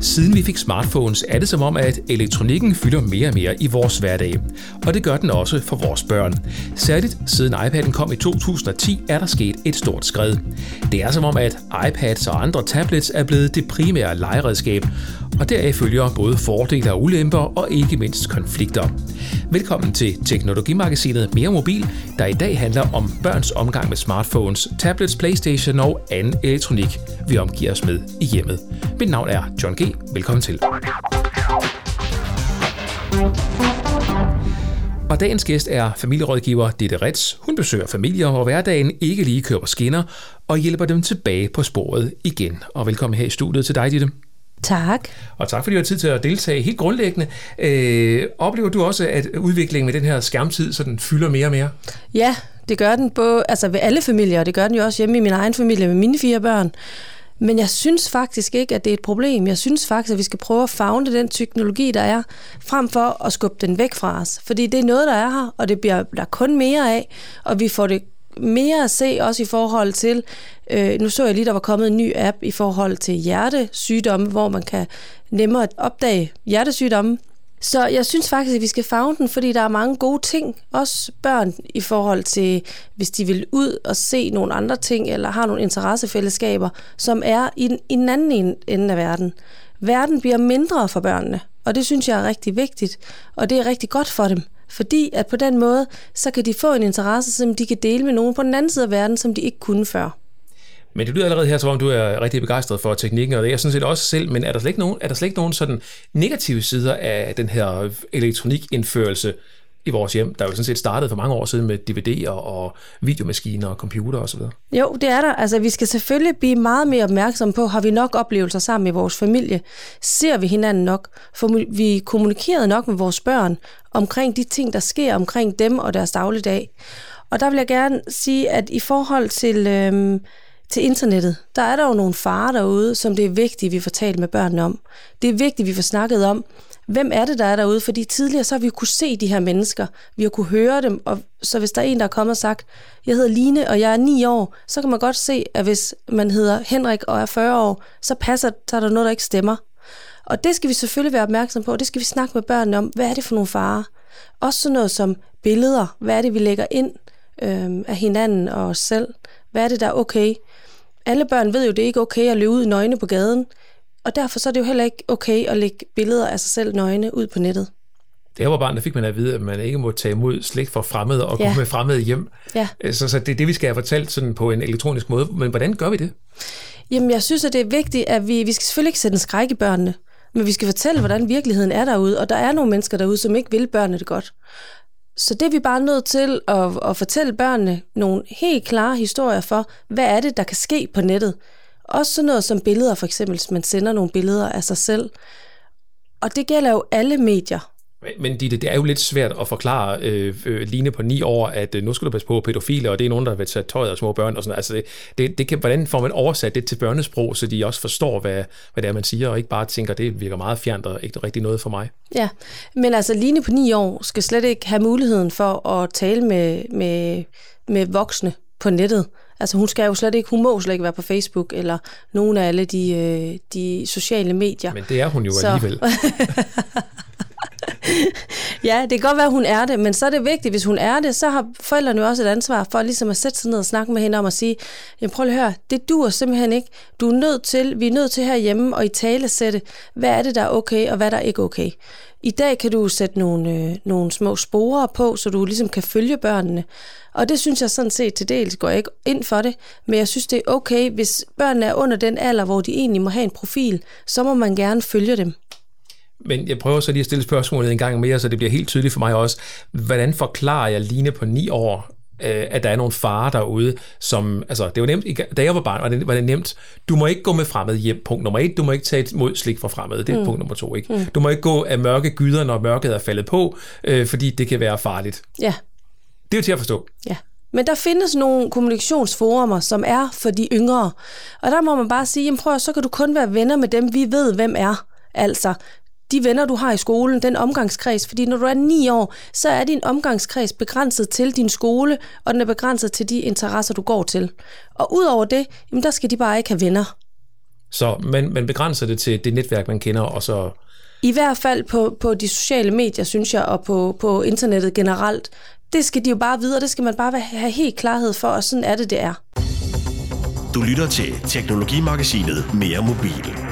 Siden vi fik smartphones, er det som om, at elektronikken fylder mere og mere i vores hverdag. Og det gør den også for vores børn. Særligt siden iPad'en kom i 2010, er der sket et stort skridt. Det er som om, at iPads og andre tablets er blevet det primære legeredskab, og deraf følger både fordele og ulemper og ikke mindst konflikter. Velkommen til Teknologimagasinet Mere Mobil, der i dag handler om børns omgang med smartphones, tablets, Playstation og anden elektronik, vi omgiver os med i hjemmet. Mit navn er John G. Velkommen til. Og dagens gæst er familierådgiver Ditte Ritz. Hun besøger familier, hvor hverdagen ikke lige kører på skinner, og hjælper dem tilbage på sporet igen. Og velkommen her i studiet til dig, Ditte. Tak. Og tak fordi du har tid til at deltage. Helt grundlæggende, øh, oplever du også, at udviklingen med den her skærmtid sådan fylder mere og mere? Ja, det gør den både altså ved alle familier, og det gør den jo også hjemme i min egen familie med mine fire børn. Men jeg synes faktisk ikke, at det er et problem. Jeg synes faktisk, at vi skal prøve at fagne den teknologi, der er, frem for at skubbe den væk fra os. Fordi det er noget, der er her, og det bliver der kun mere af, og vi får det mere at se også i forhold til, øh, nu så jeg lige, der var kommet en ny app i forhold til hjertesygdomme, hvor man kan nemmere opdage hjertesygdomme. Så jeg synes faktisk, at vi skal fagne den, fordi der er mange gode ting, også børn, i forhold til, hvis de vil ud og se nogle andre ting, eller har nogle interessefællesskaber, som er i den, i den anden ende af verden. Verden bliver mindre for børnene, og det synes jeg er rigtig vigtigt, og det er rigtig godt for dem. Fordi at på den måde, så kan de få en interesse, som de kan dele med nogen på den anden side af verden, som de ikke kunne før. Men det lyder allerede her, som om du er rigtig begejstret for teknikken, og det er jeg sådan set også selv, men er der slet ikke nogen, er der slet ikke nogen sådan negative sider af den her elektronikindførelse i vores hjem, der jo sådan set startede for mange år siden med DVD'er og videomaskiner og computer osv.? Jo, det er der. Altså, vi skal selvfølgelig blive meget mere opmærksomme på, har vi nok oplevelser sammen i vores familie? Ser vi hinanden nok? Får vi kommunikeret nok med vores børn omkring de ting, der sker omkring dem og deres dagligdag? Og der vil jeg gerne sige, at i forhold til... Øhm, til internettet, der er der jo nogle farer derude, som det er vigtigt, at vi får talt med børnene om. Det er vigtigt, at vi får snakket om, hvem er det, der er derude? Fordi tidligere så har vi jo kunne se de her mennesker, vi har kunne høre dem, og så hvis der er en, der er kommet og sagt, jeg hedder Line, og jeg er 9 år, så kan man godt se, at hvis man hedder Henrik og er 40 år, så passer så er der noget, der ikke stemmer. Og det skal vi selvfølgelig være opmærksom på, og det skal vi snakke med børnene om. Hvad er det for nogle farer? Også sådan noget som billeder. Hvad er det, vi lægger ind øh, af hinanden og os selv? Hvad er det, der er okay? Alle børn ved jo, det er ikke okay at løbe ud i nøgne på gaden. Og derfor så er det jo heller ikke okay at lægge billeder af sig selv nøgne ud på nettet. Da jeg var barn, der fik man at vide, at man ikke må tage imod slægt fra fremmede og ja. gå med fremmede hjem. Ja. Så, så det er det, vi skal have fortalt sådan på en elektronisk måde. Men hvordan gør vi det? Jamen, jeg synes, at det er vigtigt, at vi, vi skal selvfølgelig ikke sætte en skræk i børnene, men vi skal fortælle, hvordan virkeligheden er derude, og der er nogle mennesker derude, som ikke vil børnene det godt. Så det er vi bare nødt til at, at fortælle børnene nogle helt klare historier for, hvad er det, der kan ske på nettet. Også sådan noget som billeder, for eksempel, hvis man sender nogle billeder af sig selv. Og det gælder jo alle medier. Men Ditte, det er jo lidt svært at forklare øh, øh, Line på ni år, at øh, nu skal du passe på pædofile, og det er nogen, der vil tage tøjet af små børn og sådan Altså, det, det, det kan, hvordan får man oversat det til børnesprog, så de også forstår, hvad, hvad det er, man siger, og ikke bare tænker, det virker meget fjernt og ikke rigtig noget for mig? Ja, men altså Line på ni år skal slet ikke have muligheden for at tale med, med, med voksne på nettet. Altså hun skal jo slet ikke, hun må slet ikke være på Facebook eller nogen af alle de, øh, de sociale medier. Men det er hun jo så. alligevel. ja, det kan godt være, at hun er det, men så er det vigtigt, hvis hun er det, så har forældrene jo også et ansvar for ligesom at sætte sig ned og snakke med hende om at sige, jamen prøv at høre, det dur simpelthen ikke. Du er nødt til, vi er nødt til herhjemme og i tale sætte, hvad er det, der er okay, og hvad der er ikke okay. I dag kan du sætte nogle, øh, nogle små sporer på, så du ligesom kan følge børnene. Og det synes jeg sådan set til dels går jeg ikke ind for det, men jeg synes, det er okay, hvis børnene er under den alder, hvor de egentlig må have en profil, så må man gerne følge dem. Men jeg prøver så lige at stille spørgsmålet en gang mere, så det bliver helt tydeligt for mig også. Hvordan forklarer jeg Line på ni år, øh, at der er nogle farer derude, som, altså det var nemt, da jeg var barn, var det, var det nemt, du må ikke gå med fremmed hjem, punkt nummer et, du må ikke tage imod slik fra fremmede, det er mm. punkt nummer to, ikke? Mm. Du må ikke gå af mørke gyder, når mørket er faldet på, øh, fordi det kan være farligt. Ja. Det er jo til at forstå. Ja. Men der findes nogle kommunikationsforumer, som er for de yngre. Og der må man bare sige, jamen prøv at, så kan du kun være venner med dem, vi ved, hvem er. Altså, de venner, du har i skolen, den omgangskreds. Fordi når du er ni år, så er din omgangskreds begrænset til din skole, og den er begrænset til de interesser, du går til. Og udover det, jamen der skal de bare ikke have venner. Så man, man begrænser det til det netværk, man kender, og så... I hvert fald på, på de sociale medier, synes jeg, og på, på internettet generelt. Det skal de jo bare vide, og det skal man bare have helt klarhed for, og sådan er det, det er. Du lytter til Teknologimagasinet Mere Mobil.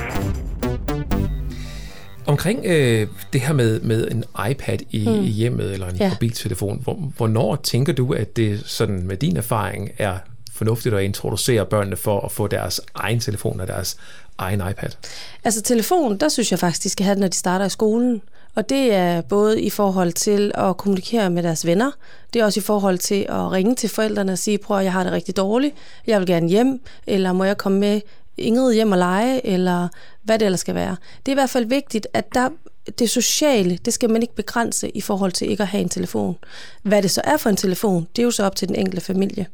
Omkring øh, det her med, med en iPad i, mm. i hjemmet eller en ja. mobiltelefon, hvor, hvornår tænker du, at det sådan med din erfaring er fornuftigt at introducere børnene for at få deres egen telefon og deres egen iPad? Altså telefon, der synes jeg faktisk, de skal have det, når de starter i skolen. Og det er både i forhold til at kommunikere med deres venner, det er også i forhold til at ringe til forældrene og sige, prøv jeg har det rigtig dårligt, jeg vil gerne hjem, eller må jeg komme med Ingrid hjem og lege, eller hvad det ellers skal være. Det er i hvert fald vigtigt, at der, det sociale, det skal man ikke begrænse i forhold til ikke at have en telefon. Hvad det så er for en telefon, det er jo så op til den enkelte familie.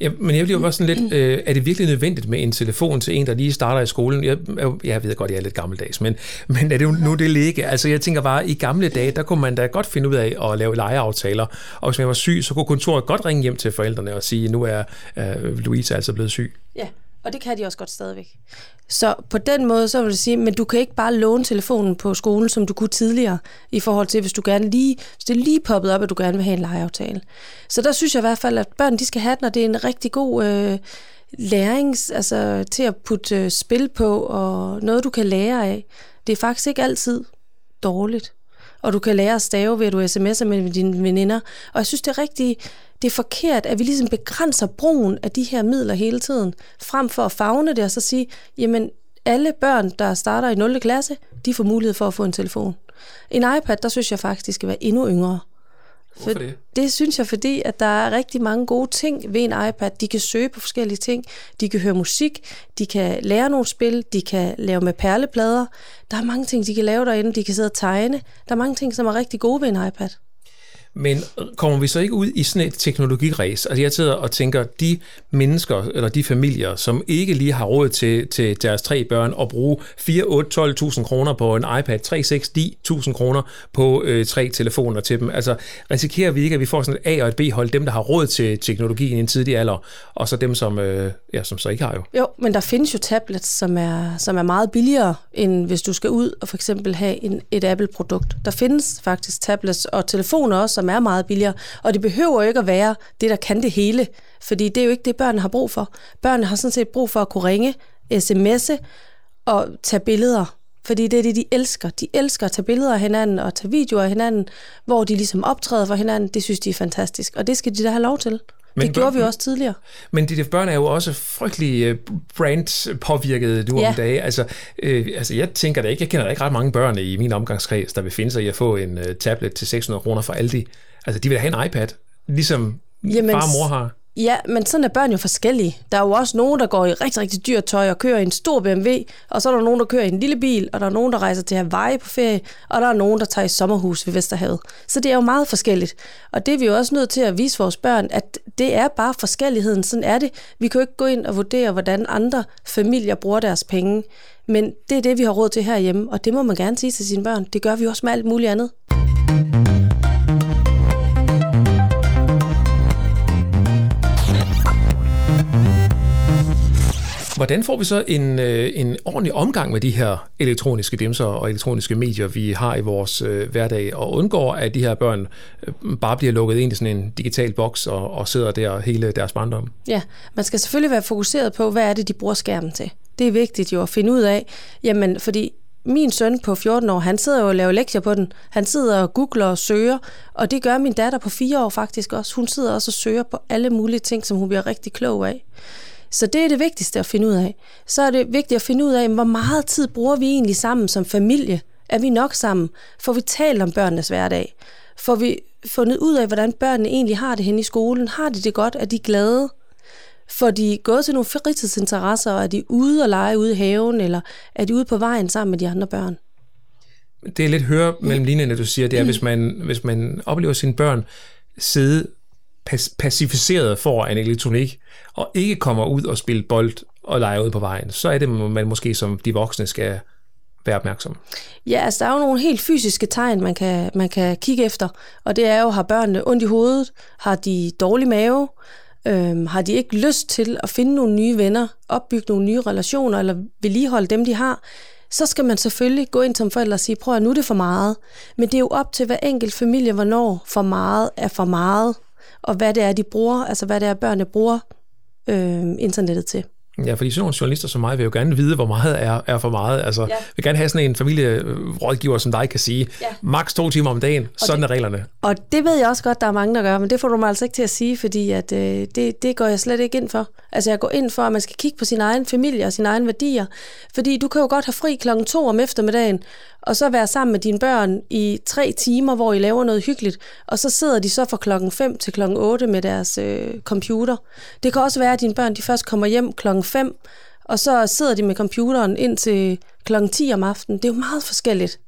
Ja, men jeg bliver jo bare sådan lidt, øh, er det virkelig nødvendigt med en telefon til en, der lige starter i skolen? Jeg, jeg ved godt, jeg er lidt gammeldags, men, men er det jo nu det ligge? Altså jeg tænker bare, i gamle dage, der kunne man da godt finde ud af at lave legeaftaler, og hvis man var syg, så kunne kontoret godt ringe hjem til forældrene og sige, nu er øh, Louise altså blevet syg. Ja, og det kan de også godt stadigvæk. Så på den måde, så vil jeg sige, men du kan ikke bare låne telefonen på skolen, som du kunne tidligere, i forhold til, hvis du gerne lige, hvis det lige poppet op, at du gerne vil have en legeaftale. Så der synes jeg i hvert fald, at børn, de skal have den, og det er en rigtig god øh, lærings, altså til at putte øh, spil på, og noget, du kan lære af. Det er faktisk ikke altid dårligt. Og du kan lære at stave ved, at du sms'er med dine veninder. Og jeg synes, det er rigtig det er forkert, at vi ligesom begrænser brugen af de her midler hele tiden, frem for at fagne det og så sige, jamen alle børn, der starter i 0. klasse, de får mulighed for at få en telefon. En iPad, der synes jeg faktisk, skal være endnu yngre. For det? det synes jeg, fordi at der er rigtig mange gode ting ved en iPad. De kan søge på forskellige ting, de kan høre musik, de kan lære nogle spil, de kan lave med perleplader. Der er mange ting, de kan lave derinde, de kan sidde og tegne. Der er mange ting, som er rigtig gode ved en iPad. Men kommer vi så ikke ud i sådan et teknologiræs? Altså jeg sidder og tænker, de mennesker eller de familier, som ikke lige har råd til, til deres tre børn at bruge 4, 8, 12.000 kroner på en iPad, 3, 6, 10.000 kroner på øh, tre telefoner til dem. Altså risikerer vi ikke, at vi får sådan et A- og et B-hold, dem der har råd til teknologien i en tidlig alder, og så dem, som, øh, ja, som så ikke har jo? Jo, men der findes jo tablets, som er, som er meget billigere, end hvis du skal ud og for eksempel have en, et Apple-produkt. Der findes faktisk tablets og telefoner også, som er meget billigere. Og det behøver jo ikke at være det, der kan det hele, fordi det er jo ikke det, børnene har brug for. Børnene har sådan set brug for at kunne ringe, sms'e og tage billeder. Fordi det er det, de elsker. De elsker at tage billeder af hinanden og tage videoer af hinanden, hvor de ligesom optræder for hinanden. Det synes de er fantastisk, og det skal de da have lov til. Men det gjorde vi også tidligere. Men de børn er jo også frygtelig øh, brand-påvirket nu ja. om dagen. Altså, øh, altså, jeg tænker da ikke, jeg kender da ikke ret mange børn i min omgangskreds, der vil finde sig i at få en uh, tablet til 600 kroner fra Aldi. Altså, de vil have en iPad, ligesom Jamen, far og mor har. Ja, men sådan er børn jo forskellige. Der er jo også nogen, der går i rigtig, rigtig dyrt tøj og kører i en stor BMW, og så er der nogen, der kører i en lille bil, og der er nogen, der rejser til Hawaii på ferie, og der er nogen, der tager i sommerhus ved Vesterhavet. Så det er jo meget forskelligt. Og det er vi jo også nødt til at vise vores børn, at det er bare forskelligheden. Sådan er det. Vi kan jo ikke gå ind og vurdere, hvordan andre familier bruger deres penge. Men det er det, vi har råd til herhjemme, og det må man gerne sige til sine børn. Det gør vi også med alt muligt andet. Hvordan får vi så en, øh, en ordentlig omgang med de her elektroniske dimser og elektroniske medier, vi har i vores øh, hverdag, og undgår, at de her børn øh, bare bliver lukket ind i sådan en digital boks og, og sidder der hele deres barndom? Ja, man skal selvfølgelig være fokuseret på, hvad er det, de bruger skærmen til. Det er vigtigt jo at finde ud af, jamen fordi min søn på 14 år, han sidder jo og laver lektier på den. Han sidder og googler og søger, og det gør min datter på 4 år faktisk også. Hun sidder også og søger på alle mulige ting, som hun bliver rigtig klog af. Så det er det vigtigste at finde ud af. Så er det vigtigt at finde ud af, hvor meget tid bruger vi egentlig sammen som familie? Er vi nok sammen? Får vi talt om børnenes hverdag? Får vi fundet ud af, hvordan børnene egentlig har det hen i skolen? Har de det godt? Er de glade? Får de gået til nogle fritidsinteresser? Er de ude og lege ude i haven? Eller er de ude på vejen sammen med de andre børn? Det er lidt høre mellem linjerne, du siger, det er, hvis man, hvis man oplever sine børn sidde pacificeret for en elektronik, og ikke kommer ud og spille bold og lege ud på vejen, så er det, man måske som de voksne skal være opmærksom. Ja, altså der er jo nogle helt fysiske tegn, man kan, man kan kigge efter, og det er jo, har børnene ondt i hovedet, har de dårlig mave, Øhm, har de ikke lyst til at finde nogle nye venner, opbygge nogle nye relationer, eller vedligeholde dem, de har, så skal man selvfølgelig gå ind som forældre og sige, prøv at nu er det for meget. Men det er jo op til hver enkelt familie, hvornår for meget er for meget, og hvad det er, de bruger, altså hvad det er, børnene bruger øh, internettet til. Ja, fordi sådan nogle journalister som mig vil jo gerne vide, hvor meget er, er for meget. Altså, ja. vil gerne have sådan en familierådgiver, som dig kan sige, ja. maks to timer om dagen, og sådan det, er reglerne. Og det ved jeg også godt, der er mange, der gør, men det får du mig altså ikke til at sige, fordi at, øh, det, det går jeg slet ikke ind for. Altså jeg går ind for, at man skal kigge på sin egen familie og sine egne værdier, fordi du kan jo godt have fri klokken to om eftermiddagen, og så være sammen med dine børn i tre timer, hvor I laver noget hyggeligt, og så sidder de så fra klokken 5 til klokken 8 med deres øh, computer. Det kan også være, at dine børn de først kommer hjem klokken 5, og så sidder de med computeren ind til klokken 10 om aftenen. Det er jo meget forskelligt.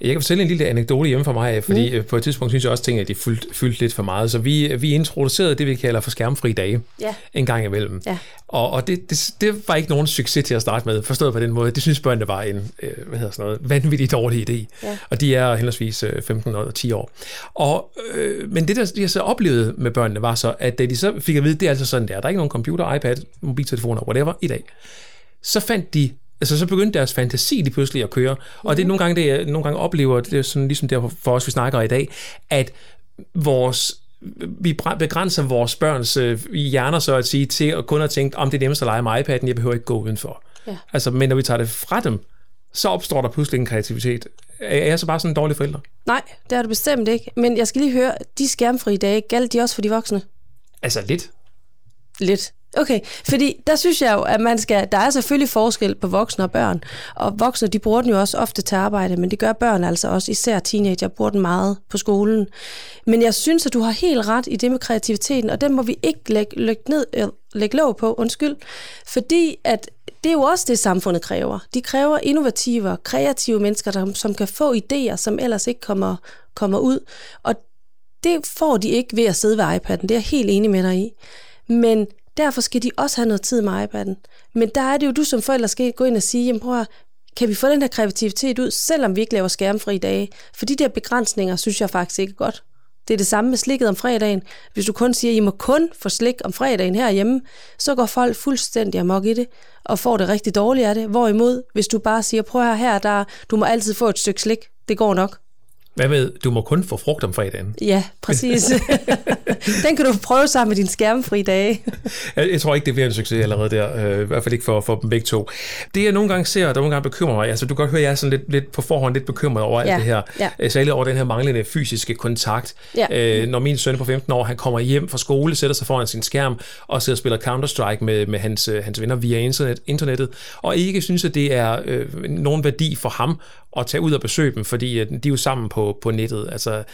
Jeg kan fortælle en lille anekdote hjemme for mig, fordi mm. Øh, på et tidspunkt synes jeg også, at de fyldte, fyldte lidt for meget. Så vi, vi introducerede det, vi kalder for skærmfri dage ja. en gang imellem. Ja. Og, og det, det, det var ikke nogen succes til at starte med, forstået på den måde. Det synes børnene var en øh, hvad hedder sådan noget, vanvittig dårlig idé. Ja. Og de er henholdsvis 15 øh, og 10 år. Og, øh, men det, der de så oplevede med børnene, var så, at da de så fik at vide, det er altså sådan der, der er ikke nogen computer, iPad, mobiltelefoner, whatever, i dag. Så fandt de altså så begyndte deres fantasi lige pludselig at køre. Og det er nogle gange, det jeg nogle gange oplever, det er sådan ligesom der for os, vi snakker i dag, at vores vi begrænser vores børns øh, hjerner så at sige til at kun at tænke, om det er nemmest at lege med iPad'en, jeg behøver ikke gå udenfor. Ja. Altså, men når vi tager det fra dem, så opstår der pludselig en kreativitet. Er jeg så bare sådan en dårlig forælder? Nej, det er du bestemt ikke. Men jeg skal lige høre, de skærmfri dage, galt de også for de voksne? Altså lidt. Lidt. Okay, fordi der synes jeg jo, at man skal, der er selvfølgelig forskel på voksne og børn, og voksne, de bruger den jo også ofte til arbejde, men det gør børn altså også, især teenager, bruger den meget på skolen. Men jeg synes, at du har helt ret i det med kreativiteten, og den må vi ikke lægge, lægge, ned, øh, lægge lov på, undskyld, fordi at det er jo også det, samfundet kræver. De kræver innovative, kreative mennesker, der, som kan få idéer, som ellers ikke kommer, kommer ud, og det får de ikke ved at sidde ved iPad'en, det er jeg helt enig med dig i. Men Derfor skal de også have noget tid med iPad'en. Men der er det jo, du som forældre skal gå ind og sige, jamen prøv at, kan vi få den her kreativitet ud, selvom vi ikke laver skærmfri dage? For de der begrænsninger, synes jeg faktisk ikke er godt. Det er det samme med slikket om fredagen. Hvis du kun siger, at I må kun få slik om fredagen herhjemme, så går folk fuldstændig amok i det, og får det rigtig dårligt af det. Hvorimod, hvis du bare siger, prøv her, her der, du må altid få et stykke slik, det går nok. Hvad med, du må kun få frugt om fredagen? Ja, præcis. Den kan du prøve sammen med din skærmfri dage. jeg, jeg tror ikke, det bliver en succes allerede der. Øh, I hvert fald ikke for, for dem begge to. Det jeg nogle gange ser, der nogle gange bekymrer mig, altså du kan godt høre, at jeg er sådan lidt, lidt på forhånd lidt bekymret over alt ja, det her. Ja. Øh, særligt over den her manglende fysiske kontakt. Ja. Øh, når min søn på 15 år, han kommer hjem fra skole, sætter sig foran sin skærm og sidder og spiller Counter-Strike med, med hans, øh, hans venner via internet, internettet, og ikke synes, at det er øh, nogen værdi for ham at tage ud og besøge dem, fordi øh, de er jo sammen på, på nettet. Altså,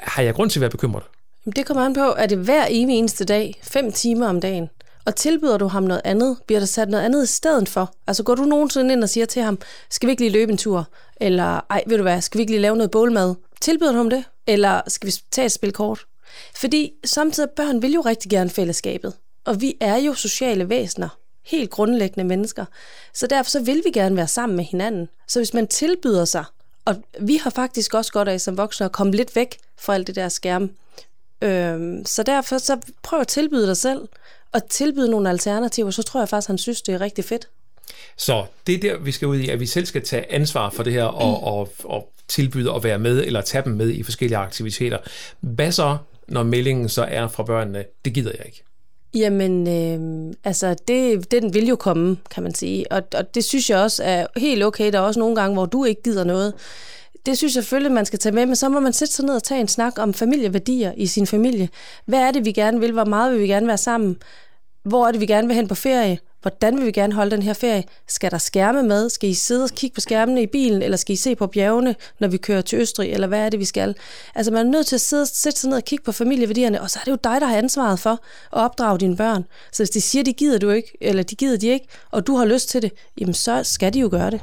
har jeg grund til at være bekymret? Det kommer an på, at det hver evig eneste dag, fem timer om dagen, og tilbyder du ham noget andet, bliver der sat noget andet i stedet for? Altså går du nogensinde ind og siger til ham, skal vi ikke lige løbe en tur? Eller, ej, ved du hvad, skal vi ikke lige lave noget bålmad? Tilbyder du ham det? Eller skal vi tage et spil kort? Fordi samtidig børn vil jo rigtig gerne fællesskabet. Og vi er jo sociale væsener helt grundlæggende mennesker. Så derfor så vil vi gerne være sammen med hinanden. Så hvis man tilbyder sig, og vi har faktisk også godt af som voksne at komme lidt væk fra alt det der skærm. Øhm, så derfor så prøv at tilbyde dig selv, og tilbyde nogle alternativer, så tror jeg faktisk, han synes, det er rigtig fedt. Så det er der, vi skal ud i, at vi selv skal tage ansvar for det her, og, mm. og, og tilbyde at være med, eller tage dem med i forskellige aktiviteter. Hvad så, når meldingen så er fra børnene, det gider jeg ikke? Jamen, øh, altså, det, det, den vil jo komme, kan man sige. Og, og det synes jeg også er helt okay. Der er også nogle gange, hvor du ikke gider noget. Det synes jeg selvfølgelig, man skal tage med, men så må man sætte sig ned og tage en snak om familieværdier i sin familie. Hvad er det, vi gerne vil? Hvor meget vil vi gerne være sammen? Hvor er det, vi gerne vil hen på ferie? Hvordan vil vi gerne holde den her ferie? Skal der skærme med? Skal I sidde og kigge på skærmene i bilen, eller skal I se på bjergene, når vi kører til Østrig, eller hvad er det, vi skal? Altså man er nødt til at sidde, sætte sig ned og kigge på familieværdierne, og så er det jo dig, der har ansvaret for at opdrage dine børn. Så hvis de siger, de gider du ikke, eller de gider de ikke, og du har lyst til det, jamen så skal de jo gøre det.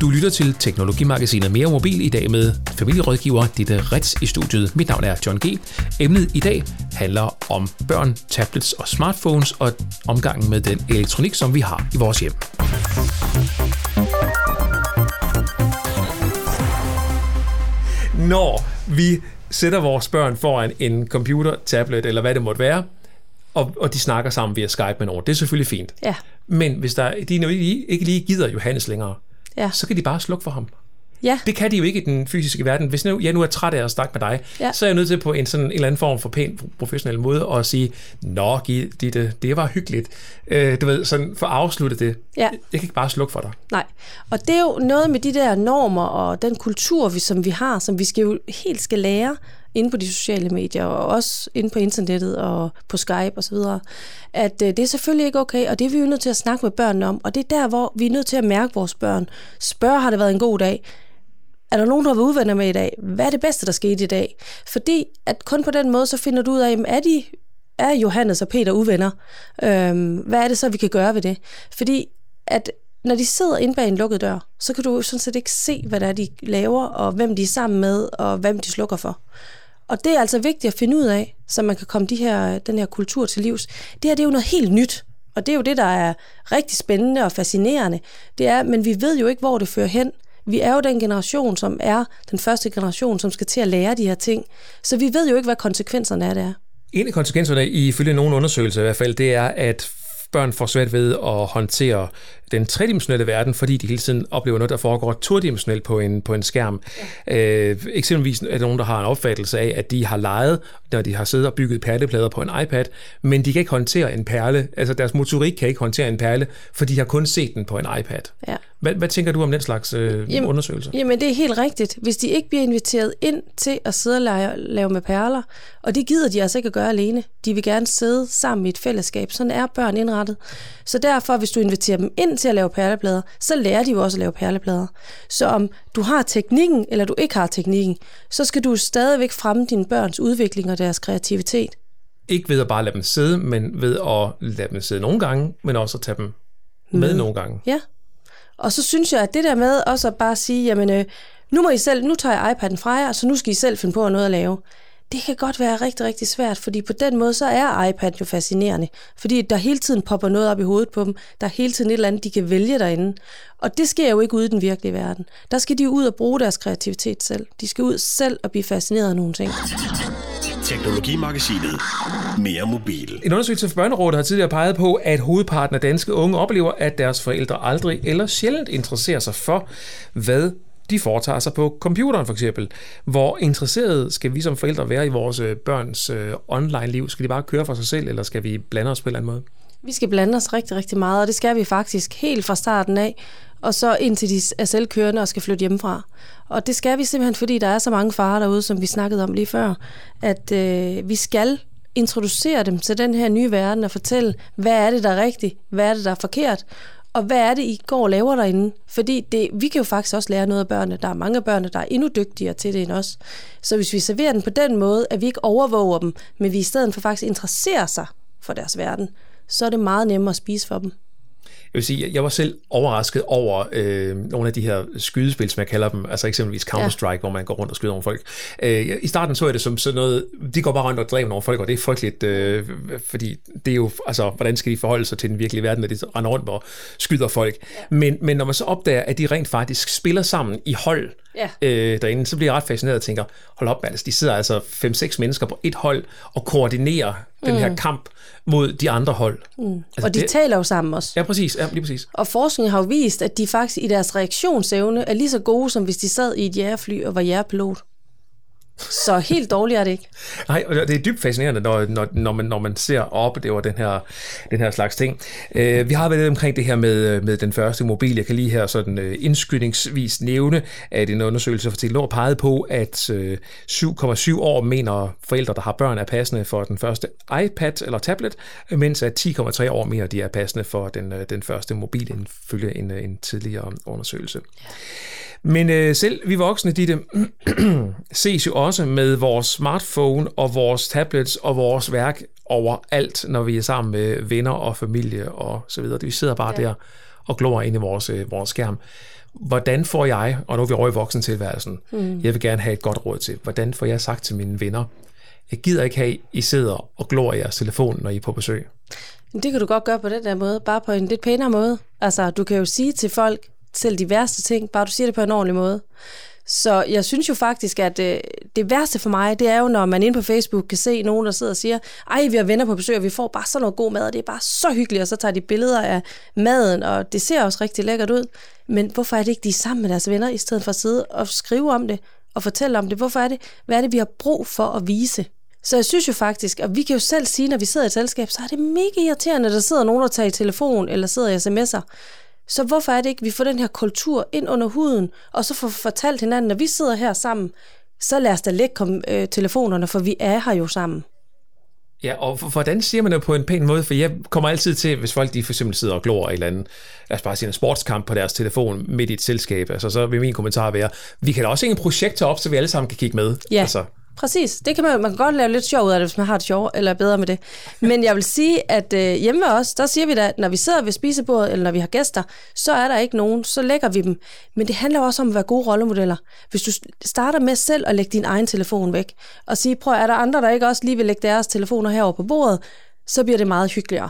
Du lytter til Teknologimagasinet Mere Mobil i dag med familierådgiver Ditte Ritz i studiet. Mit navn er John G. Emnet i dag handler om børn, tablets og smartphones og omgangen med den elektronik, som vi har i vores hjem. Når vi sætter vores børn foran en computer, tablet eller hvad det måtte være, og, og de snakker sammen via Skype med nogen. Det er selvfølgelig fint. Ja. Men hvis der, de ikke lige gider Johannes længere, Ja. så kan de bare slukke for ham. Ja, Det kan de jo ikke i den fysiske verden. Hvis nu, jeg nu er træt af at snakke med dig, Ja. så er jeg nødt til på en, sådan, en eller anden form for pæn professionel måde at sige, Nå, Gitte, det var hyggeligt. Øh, du ved, sådan for at afslutte det. Ja. Jeg kan ikke bare slukke for dig. nej. Og det er jo noget med de der normer og den kultur, vi, som vi har, som vi skal jo helt skal lære inde på de sociale medier, og også inde på internettet og på Skype osv., at øh, det er selvfølgelig ikke okay, og det er vi jo nødt til at snakke med børnene om, og det er der, hvor vi er nødt til at mærke vores børn. Spørg, har det været en god dag? Er der nogen, du har været uvenner med i dag? Hvad er det bedste, der skete i dag? Fordi at kun på den måde, så finder du ud af, er de er Johannes og Peter uvenner? Øhm, hvad er det så, vi kan gøre ved det? Fordi at når de sidder inde bag en lukket dør, så kan du jo sådan set ikke se, hvad det er, de laver, og hvem de er sammen med, og hvem de slukker for. Og det er altså vigtigt at finde ud af, så man kan komme de her, den her kultur til livs. Det her det er jo noget helt nyt, og det er jo det, der er rigtig spændende og fascinerende. Det er, men vi ved jo ikke, hvor det fører hen. Vi er jo den generation, som er den første generation, som skal til at lære de her ting. Så vi ved jo ikke, hvad konsekvenserne af det er. En af konsekvenserne, ifølge nogle undersøgelser i hvert fald, det er, at børn får svært ved at håndtere den tredimensionelle verden, fordi de hele tiden oplever noget, der foregår todimensionelt på en, på en skærm. Ja. Øh, eksempelvis er der nogen, der har en opfattelse af, at de har leget, når de har siddet og bygget perleplader på en iPad, men de kan ikke håndtere en perle, altså deres motorik kan ikke håndtere en perle, for de har kun set den på en iPad. Ja. Hvad, hvad tænker du om den slags øh, Jamen- undersøgelser? Jamen, det er helt rigtigt. Hvis de ikke bliver inviteret ind til at sidde og lave, lave med perler, og det gider de altså ikke at gøre alene. De vil gerne sidde sammen i et fællesskab. Sådan er børn indrettet. Så derfor, hvis du inviterer dem ind til at lave perleplader, så lærer de jo også at lave perleplader. Så om du har teknikken, eller du ikke har teknikken, så skal du stadigvæk fremme dine børns udvikling og deres kreativitet. Ikke ved at bare lade dem sidde, men ved at lade dem sidde nogle gange, men også at tage dem med nogle gange. Ja. Og så synes jeg, at det der med også at bare sige, jamen, øh, nu må I selv, nu tager jeg iPad'en fra jer, så nu skal I selv finde på noget at lave. Det kan godt være rigtig, rigtig svært, fordi på den måde, så er iPad jo fascinerende. Fordi der hele tiden popper noget op i hovedet på dem. Der er hele tiden et eller andet, de kan vælge derinde. Og det sker jo ikke ude i den virkelige verden. Der skal de ud og bruge deres kreativitet selv. De skal ud selv og blive fascineret af nogle ting. Teknologimagasinet. Mere mobil. En undersøgelse fra Børnerådet har tidligere peget på, at hovedparten af danske unge oplever, at deres forældre aldrig eller sjældent interesserer sig for, hvad de foretager sig på computeren for eksempel. Hvor interesseret skal vi som forældre være i vores øh, børns øh, online-liv? Skal de bare køre for sig selv, eller skal vi blande os på en eller anden måde? Vi skal blande os rigtig, rigtig meget, og det skal vi faktisk helt fra starten af, og så indtil de er selvkørende og skal flytte hjemmefra. Og det skal vi simpelthen, fordi der er så mange farer derude, som vi snakkede om lige før, at øh, vi skal introducere dem til den her nye verden og fortælle, hvad er det, der er rigtigt, hvad er det, der er forkert, og hvad er det, I går og laver derinde? Fordi det, vi kan jo faktisk også lære noget af børnene. Der er mange af børnene, der er endnu dygtigere til det end os. Så hvis vi serverer den på den måde, at vi ikke overvåger dem, men vi i stedet for faktisk interesserer sig for deres verden, så er det meget nemmere at spise for dem. Jeg vil sige, jeg var selv overrasket over øh, nogle af de her skydespil, som jeg kalder dem, altså eksempelvis Counter-Strike, ja. hvor man går rundt og skyder nogle folk. Øh, I starten så jeg det som sådan noget, de går bare rundt og dræber nogle folk, og det er frygteligt, øh, fordi det er jo, altså, hvordan skal de forholde sig til den virkelige verden, når de render rundt og skyder folk. Ja. Men, men når man så opdager, at de rent faktisk spiller sammen i hold Ja. øh, derinde, så bliver jeg ret fascineret og tænker, hold op, altså, de sidder altså 5-6 mennesker på et hold og koordinerer mm. den her kamp mod de andre hold. Mm. Altså, Og de det, taler jo sammen også. Ja, præcis. Ja, lige præcis. Og forskningen har jo vist, at de faktisk i deres reaktionsevne er lige så gode, som hvis de sad i et jægerfly og var jægerpilot. Så helt dårligt er det ikke. Nej, og det er dybt fascinerende, når, når, når, man, når man ser og oplever den her, den her slags ting. Øh, vi har været lidt omkring det her med, med den første mobil. Jeg kan lige her sådan øh, indskydningsvis nævne, at en undersøgelse fra Telenor pegede på, at øh, 7,7 år mener forældre, der har børn, er passende for den første iPad eller tablet, mens at 10,3 år mener, de er passende for den, øh, den første mobil, ifølge en, øh, en tidligere undersøgelse. Men øh, selv vi voksne, Ditte, ses jo også med vores smartphone og vores tablets og vores værk overalt, når vi er sammen med venner og familie og så videre. Vi sidder bare ja. der og glor ind i vores, øh, vores skærm. Hvordan får jeg, og nu er vi over i voksentilværelsen, mm. jeg vil gerne have et godt råd til, hvordan får jeg sagt til mine venner, jeg gider ikke have, I sidder og glor i jeres telefon, når I er på besøg. Det kan du godt gøre på den der måde, bare på en lidt pænere måde. Altså, du kan jo sige til folk, selv de værste ting, bare du siger det på en ordentlig måde. Så jeg synes jo faktisk, at øh, det værste for mig, det er jo, når man inde på Facebook kan se nogen, der sidder og siger, ej, vi har venner på besøg, og vi får bare sådan noget god mad, og det er bare så hyggeligt, og så tager de billeder af maden, og det ser også rigtig lækkert ud. Men hvorfor er det ikke, de er sammen med deres venner, i stedet for at sidde og skrive om det, og fortælle om det? Hvorfor er det? Hvad er det, vi har brug for at vise? Så jeg synes jo faktisk, og vi kan jo selv sige, når vi sidder i et selskab, så er det mega irriterende, at der sidder nogen, og tager i telefon eller sidder i sms'er. Så hvorfor er det ikke, at vi får den her kultur ind under huden, og så får fortalt hinanden, når vi sidder her sammen, så lad os da lægge kom, øh, telefonerne, for vi er her jo sammen. Ja, og hvordan siger man det på en pæn måde? For jeg kommer altid til, hvis folk de for eksempel sidder og glor et eller andet, lad os bare sige en sportskamp på deres telefon midt i et selskab, altså så vil min kommentar være, vi kan da også en projektor op, så vi alle sammen kan kigge med. Ja. Altså, Præcis. Det kan man, man kan godt lave lidt sjov ud af det, hvis man har det sjov, eller bedre med det. Men jeg vil sige, at øh, hjemme hos os, der siger vi da, at når vi sidder ved spisebordet, eller når vi har gæster, så er der ikke nogen, så lægger vi dem. Men det handler også om at være gode rollemodeller. Hvis du starter med selv at lægge din egen telefon væk, og sige, prøv, er der andre, der ikke også lige vil lægge deres telefoner herover på bordet, så bliver det meget hyggeligere.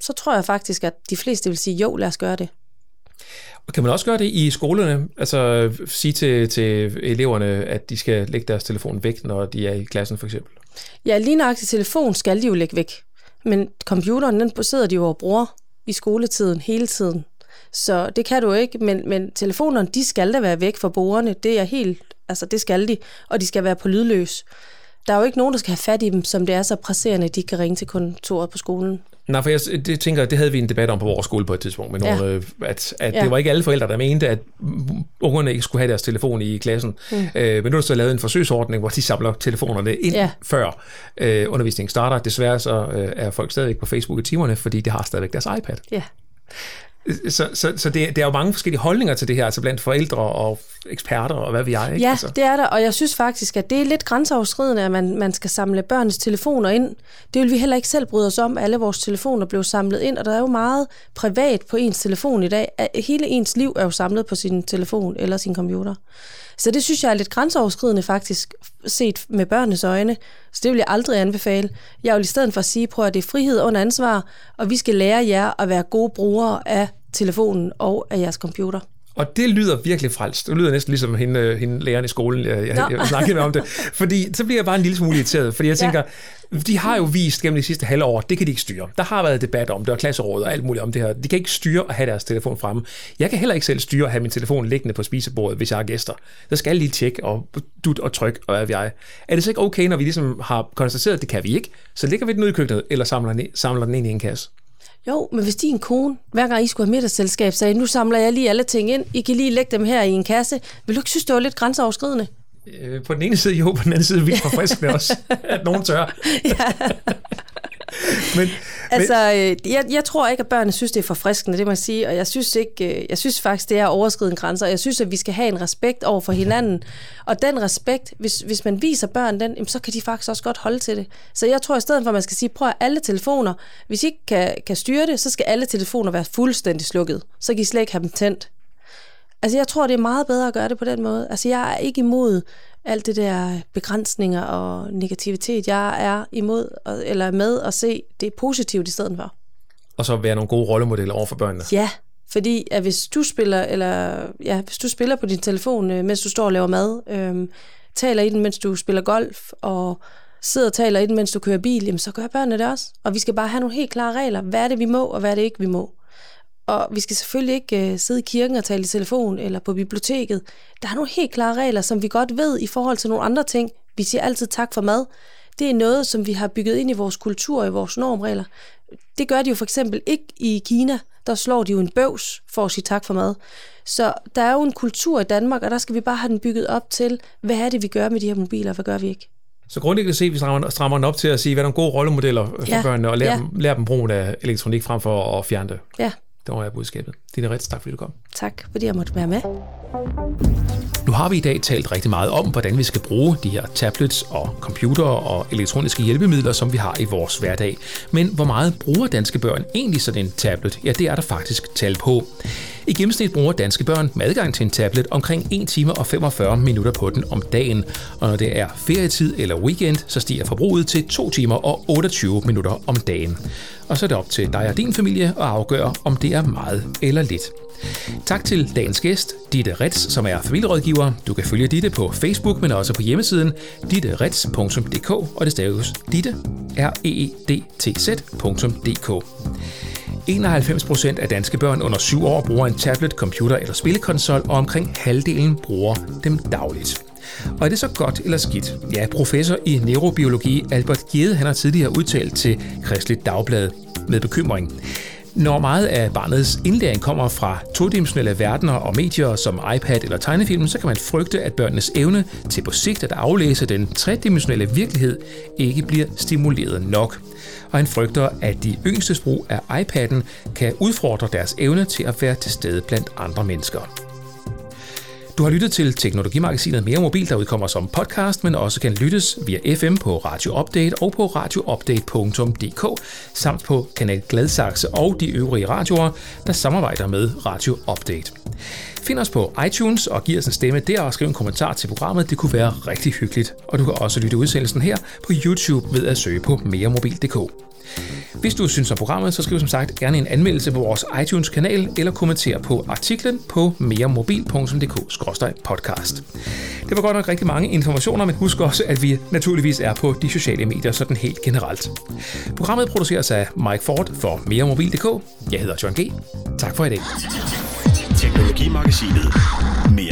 Så tror jeg faktisk, at de fleste vil sige, jo, lad os gøre det. Og kan man også gøre det i skolerne? Altså sige til, til eleverne, at de skal lægge deres telefon væk, når de er i klassen for eksempel? Ja, lige nøjagtigt telefon skal de jo lægge væk. Men computeren, den sidder de jo og bruger i skoletiden hele tiden. Så det kan du ikke, men, men telefonerne, de skal da være væk fra borgerne. Det er helt, altså det skal de, og de skal være på lydløs. Der er jo ikke nogen, der skal have fat i dem, som det er så presserende, de kan ringe til kontoret på skolen. Nej, for jeg det tænker, det havde vi en debat om på vores skole på et tidspunkt, med nogle, ja. at, at ja. det var ikke alle forældre, der mente, at ungerne ikke skulle have deres telefon i klassen. Mm. Øh, men nu er der så lavet en forsøgsordning, hvor de samler telefonerne ind ja. før øh, undervisningen starter. Desværre så øh, er folk stadigvæk på Facebook i timerne, fordi de har stadigvæk deres iPad. Ja. Så, så, så det, det er jo mange forskellige holdninger til det her, altså blandt forældre og eksperter og hvad vi er. Ikke? Ja, altså. det er der, og jeg synes faktisk, at det er lidt grænseoverskridende, at man, man skal samle børns telefoner ind. Det vil vi heller ikke selv bryde os om, alle vores telefoner blev samlet ind, og der er jo meget privat på ens telefon i dag. Hele ens liv er jo samlet på sin telefon eller sin computer. Så det synes jeg er lidt grænseoverskridende faktisk, set med børnenes øjne. Så det vil jeg aldrig anbefale. Jeg vil i stedet for at sige, prøv at det er frihed under ansvar, og vi skal lære jer at være gode brugere af telefonen og af jeres computer. Og det lyder virkelig frelst. Det lyder næsten ligesom hende, øh, hende læreren i skolen, jeg, jeg, jeg snakkede med om det. Fordi så bliver jeg bare en lille smule irriteret, fordi jeg tænker, ja. de har jo vist gennem de sidste halve år, det kan de ikke styre. Der har været debat om det, og klasseråd og alt muligt om det her. De kan ikke styre at have deres telefon fremme. Jeg kan heller ikke selv styre at have min telefon liggende på spisebordet, hvis jeg har gæster. Så skal jeg lige tjekke og dut og tryk, og hvad jeg. Er det så ikke okay, når vi ligesom har konstateret, at det kan vi ikke, så ligger vi den ud i køkkenet, eller samler den, samler den ind i en kasse? Jo, men hvis din kone, hver gang I skulle have middagsselskab, sagde, nu samler jeg lige alle ting ind, I kan lige lægge dem her i en kasse, vil du ikke synes, det var lidt grænseoverskridende? Øh, på den ene side jo, på den anden side vildt forfriskende også, at nogen tør. ja. men, altså, øh, jeg, jeg tror ikke, at børnene synes, det er forfriskende, det må jeg sige, og jeg synes, ikke, øh, jeg synes faktisk, det er overskridende grænser, og jeg synes, at vi skal have en respekt over for hinanden, og den respekt, hvis, hvis man viser børn den, så kan de faktisk også godt holde til det. Så jeg tror, i stedet for, at man skal sige, prøv at alle telefoner, hvis I ikke kan, kan styre det, så skal alle telefoner være fuldstændig slukket. Så kan I slet ikke have dem tændt. Altså, jeg tror, det er meget bedre at gøre det på den måde. Altså, jeg er ikke imod alt det der begrænsninger og negativitet. Jeg er imod, eller med at se det positivt i stedet for. Og så være nogle gode rollemodeller over for børnene. Ja, fordi at hvis du spiller, eller ja, hvis du spiller på din telefon, øh, mens du står og laver mad, øh, taler i den, mens du spiller golf, og sidder og taler i den, mens du kører bil, jamen så gør børnene det også. Og vi skal bare have nogle helt klare regler. Hvad er det, vi må, og hvad er det ikke, vi må? Og vi skal selvfølgelig ikke uh, sidde i kirken og tale i telefon eller på biblioteket. Der er nogle helt klare regler, som vi godt ved i forhold til nogle andre ting. Vi siger altid tak for mad. Det er noget, som vi har bygget ind i vores kultur og i vores normregler. Det gør de jo for eksempel ikke i Kina. Der slår de jo en bøvs for at sige tak for mad. Så der er jo en kultur i Danmark, og der skal vi bare have den bygget op til, hvad er det, vi gør med de her mobiler, og hvad gør vi ikke? Så grundlæggende set, vi strammer, strammer den op til at sige, hvad er nogle gode rollemodeller for ja. børnene, og lære, ja. dem, lære dem brugen af elektronik frem for at fjerne det. Ja. Det var jeg budskabet. Dine Ritz, tak fordi du kom. Tak, fordi jeg måtte være med. Nu har vi i dag talt rigtig meget om, hvordan vi skal bruge de her tablets og computer og elektroniske hjælpemidler, som vi har i vores hverdag. Men hvor meget bruger danske børn egentlig sådan en tablet? Ja, det er der faktisk tal på. I gennemsnit bruger danske børn med adgang til en tablet omkring 1 time og 45 minutter på den om dagen. Og når det er ferietid eller weekend, så stiger forbruget til 2 timer og 28 minutter om dagen. Og så er det op til dig og din familie at afgøre, om det er meget eller lidt. Tak til dagens gæst, Ditte Rets, som er familierådgiver. Du kan følge Ditte på Facebook, men også på hjemmesiden ditterets.dk, og det staves Ditte, r e e d t z.dk. 91% af danske børn under 7 år bruger en tablet, computer eller spillekonsol, og omkring halvdelen bruger dem dagligt. Og er det så godt eller skidt? Ja, professor i neurobiologi Albert Gede han har tidligere udtalt til Kristeligt Dagblad med bekymring. Når meget af barnets indlæring kommer fra todimensionelle verdener og medier som iPad eller tegnefilm, så kan man frygte, at børnenes evne til på sigt at aflæse den tredimensionelle virkelighed ikke bliver stimuleret nok. Og han frygter, at de yngstes brug af iPad'en kan udfordre deres evne til at være til stede blandt andre mennesker. Du har lyttet til Teknologimagasinet Mere Mobil, der udkommer som podcast, men også kan lyttes via FM på Radio Update og på radioupdate.dk, samt på Kanal Gladsaxe og de øvrige radioer, der samarbejder med Radio Update. Find os på iTunes og giv os en stemme der og skriv en kommentar til programmet. Det kunne være rigtig hyggeligt. Og du kan også lytte udsendelsen her på YouTube ved at søge på meremobil.dk. Hvis du synes om programmet, så skriv som sagt gerne en anmeldelse på vores iTunes-kanal eller kommenter på artiklen på meremobil.dk-podcast. Det var godt nok rigtig mange informationer, men husk også, at vi naturligvis er på de sociale medier sådan helt generelt. Programmet produceres af Mike Ford for meremobil.dk. Jeg hedder John G. Tak for i dag. Teknologimagasinet. med